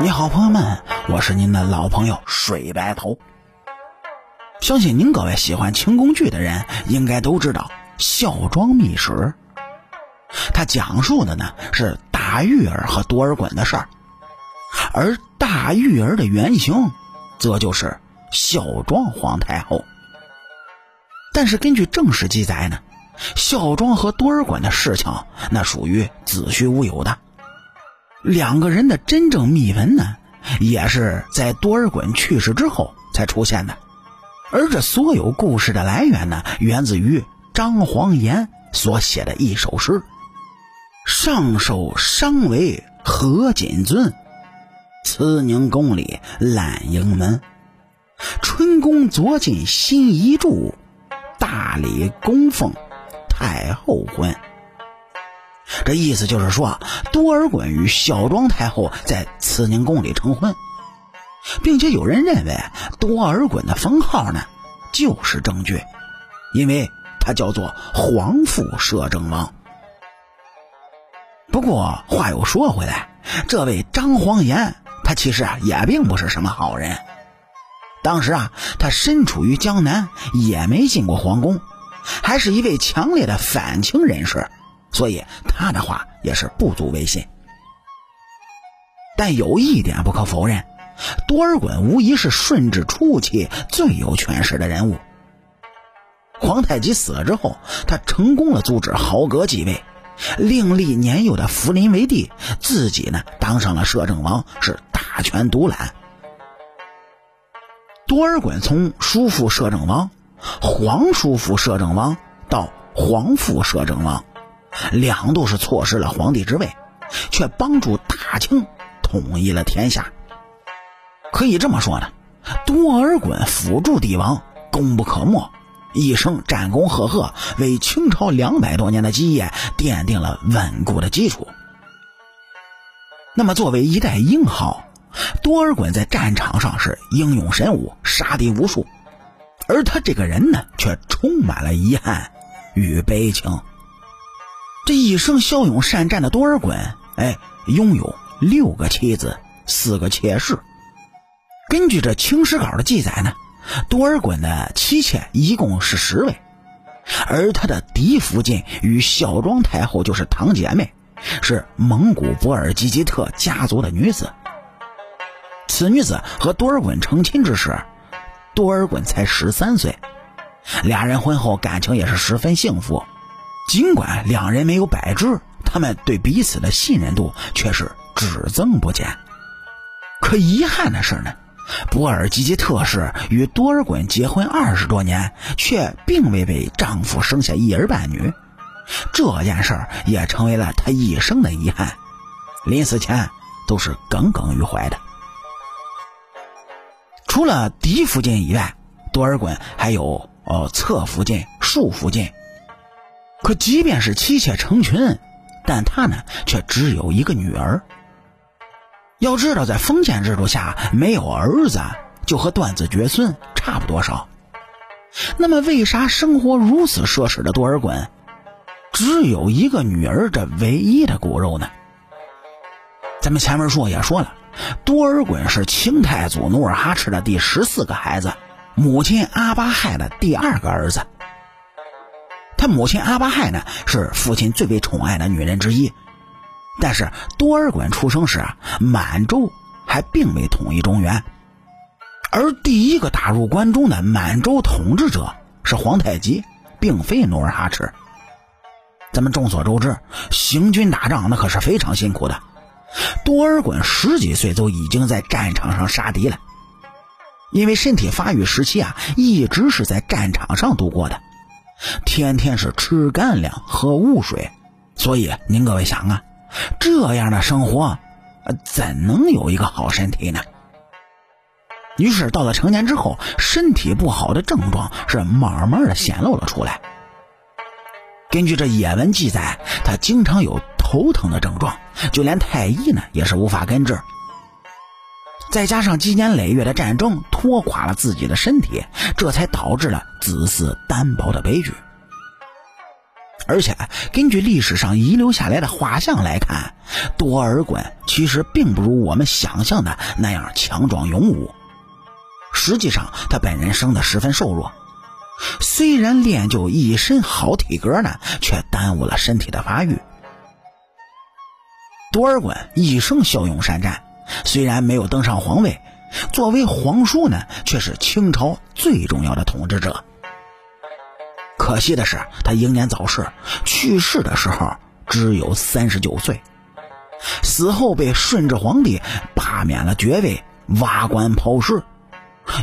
你好，朋友们，我是您的老朋友水白头。相信您各位喜欢清宫剧的人，应该都知道《孝庄秘史》。它讲述的呢是大玉儿和多尔衮的事儿，而大玉儿的原型，则就是孝庄皇太后。但是根据正史记载呢，孝庄和多尔衮的事情那属于子虚乌有的。两个人的真正秘闻呢，也是在多尔衮去世之后才出现的。而这所有故事的来源呢，源自于张煌言所写的一首诗：“上首商为何锦尊，慈宁宫里揽盈门。春宫左近新遗注，大理供奉太后婚。”这意思就是说，多尔衮与孝庄太后在慈宁宫里成婚，并且有人认为多尔衮的封号呢就是证据，因为他叫做皇父摄政王。不过话又说回来，这位张煌言他其实啊也并不是什么好人。当时啊，他身处于江南，也没进过皇宫，还是一位强烈的反清人士。所以他的话也是不足为信，但有一点不可否认，多尔衮无疑是顺治初期最有权势的人物。皇太极死了之后，他成功的阻止豪格继位，另立年幼的福临为帝，自己呢当上了摄政王，是大权独揽。多尔衮从叔父摄政王、皇叔父摄政王到皇父摄政王。两度是错失了皇帝之位，却帮助大清统一了天下。可以这么说呢，多尔衮辅助帝王，功不可没，一生战功赫赫，为清朝两百多年的基业奠定了稳固的基础。那么，作为一代英豪，多尔衮在战场上是英勇神武，杀敌无数，而他这个人呢，却充满了遗憾与悲情。这一生骁勇善战的多尔衮，哎，拥有六个妻子，四个妾室。根据这《清史稿》的记载呢，多尔衮的妻妾一共是十位，而他的嫡福晋与孝庄太后就是堂姐妹，是蒙古博尔济吉特家族的女子。此女子和多尔衮成亲之时，多尔衮才十三岁，俩人婚后感情也是十分幸福。尽管两人没有百知，他们对彼此的信任度却是只增不减。可遗憾的是呢，博尔吉吉特氏与多尔衮结婚二十多年，却并未为丈夫生下一儿半女，这件事儿也成为了他一生的遗憾。临死前都是耿耿于怀的。除了嫡福晋以外，多尔衮还有呃侧福晋、庶福晋。可即便是妻妾成群，但他呢却只有一个女儿。要知道，在封建制度下，没有儿子就和断子绝孙差不多少。那么，为啥生活如此奢侈的多尔衮，只有一个女儿这唯一的骨肉呢？咱们前面说也说了，多尔衮是清太祖努尔哈赤的第十四个孩子，母亲阿巴亥的第二个儿子。他母亲阿巴亥呢，是父亲最为宠爱的女人之一。但是多尔衮出生时啊，满洲还并未统一中原，而第一个打入关中的满洲统治者是皇太极，并非努尔哈赤。咱们众所周知，行军打仗那可是非常辛苦的。多尔衮十几岁就已经在战场上杀敌了，因为身体发育时期啊，一直是在战场上度过的。天天是吃干粮喝污水，所以您各位想啊，这样的生活，怎能有一个好身体呢？于是到了成年之后，身体不好的症状是慢慢的显露了出来。根据这野文记载，他经常有头疼的症状，就连太医呢也是无法根治。再加上积年累月的战争拖垮了自己的身体，这才导致了子嗣单薄的悲剧。而且根据历史上遗留下来的画像来看，多尔衮其实并不如我们想象的那样强壮勇武。实际上，他本人生得十分瘦弱，虽然练就一身好体格呢，却耽误了身体的发育。多尔衮一生骁勇善战，虽然没有登上皇位，作为皇叔呢，却是清朝最重要的统治者。可惜的是，他英年早逝，去世的时候只有三十九岁，死后被顺治皇帝罢免了爵位，挖棺抛尸。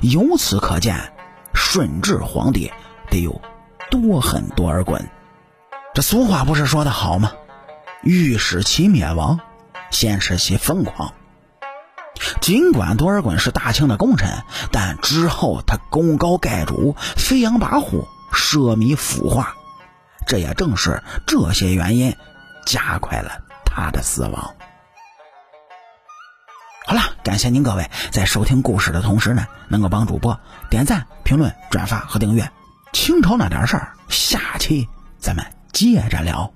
由此可见，顺治皇帝得有多狠多尔衮。这俗话不是说的好吗？欲使其灭亡，先使其疯狂。尽管多尔衮是大清的功臣，但之后他功高盖主，飞扬跋扈，奢靡腐化，这也正是这些原因，加快了他的死亡。好了，感谢您各位在收听故事的同时呢，能够帮主播点赞、评论、转发和订阅。清朝那点事儿，下期咱们接着聊。